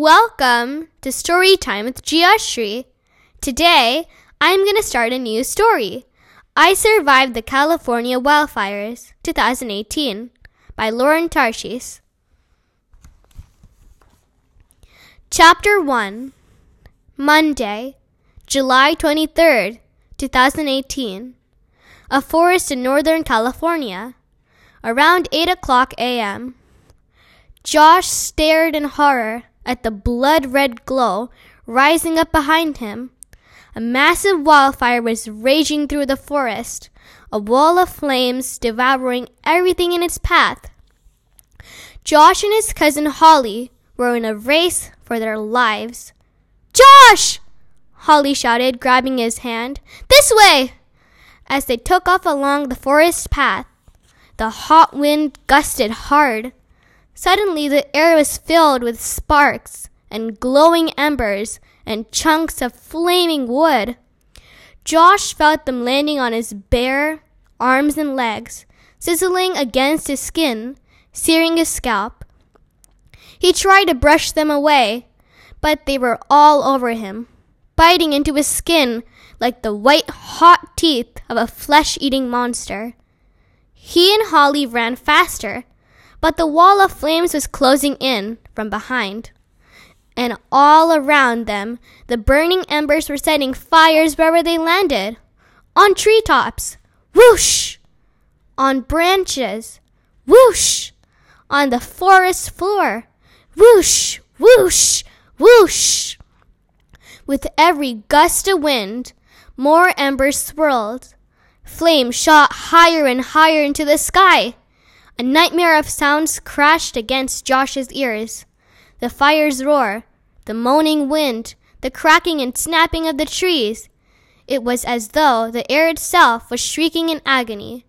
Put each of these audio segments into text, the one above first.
Welcome to Story Time with Geoshri. Today, I'm going to start a new story. I Survived the California Wildfires 2018 by Lauren Tarshis. Chapter 1 Monday, July 23rd, 2018. A forest in Northern California. Around 8 o'clock a.m. Josh stared in horror at the blood red glow rising up behind him. A massive wildfire was raging through the forest, a wall of flames devouring everything in its path. Josh and his cousin Holly were in a race for their lives. Josh! Holly shouted, grabbing his hand. This way! As they took off along the forest path, the hot wind gusted hard. Suddenly, the air was filled with sparks and glowing embers and chunks of flaming wood. Josh felt them landing on his bare arms and legs, sizzling against his skin, searing his scalp. He tried to brush them away, but they were all over him, biting into his skin like the white hot teeth of a flesh eating monster. He and Holly ran faster but the wall of flames was closing in from behind. And all around them, the burning embers were setting fires wherever they landed. On treetops, whoosh! On branches, whoosh! On the forest floor, whoosh, whoosh, whoosh! With every gust of wind, more embers swirled. Flames shot higher and higher into the sky. A nightmare of sounds crashed against Josh's ears. The fire's roar, the moaning wind, the cracking and snapping of the trees. It was as though the air itself was shrieking in agony.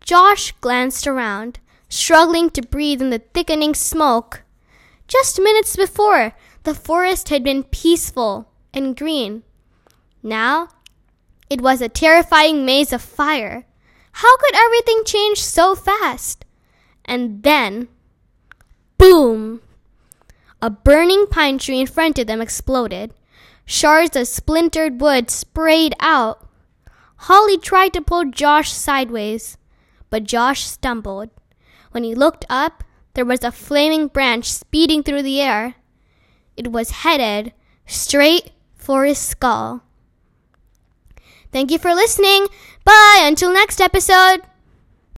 Josh glanced around, struggling to breathe in the thickening smoke. Just minutes before, the forest had been peaceful and green. Now, it was a terrifying maze of fire. How could everything change so fast? And then, boom! A burning pine tree in front of them exploded. Shards of splintered wood sprayed out. Holly tried to pull Josh sideways, but Josh stumbled. When he looked up, there was a flaming branch speeding through the air. It was headed straight for his skull. Thank you for listening. Bye until next episode.